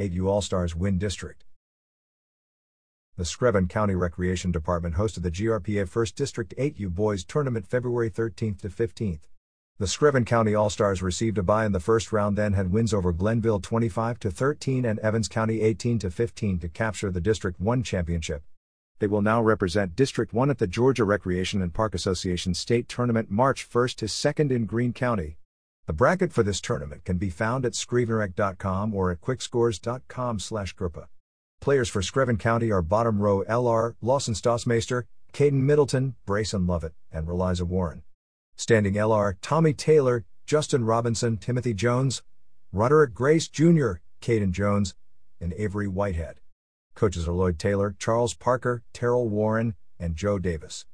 8U All Stars win district. The Screven County Recreation Department hosted the GRPA 1st District 8U Boys Tournament February 13th to 15th. The Screven County All Stars received a bye in the first round, then had wins over Glennville 25 to 13 and Evans County 18 to 15 to capture the District 1 championship. They will now represent District 1 at the Georgia Recreation and Park Association State Tournament March 1st to 2nd in Greene County. The bracket for this tournament can be found at screvenerec.com or at quickscores.com slash GRPA. Players for Screven County are bottom row LR, Lawson Stossmeister, Caden Middleton, Brayson Lovett, and Reliza Warren. Standing LR, Tommy Taylor, Justin Robinson, Timothy Jones, Roderick Grace Jr., Caden Jones, and Avery Whitehead. Coaches are Lloyd Taylor, Charles Parker, Terrell Warren, and Joe Davis.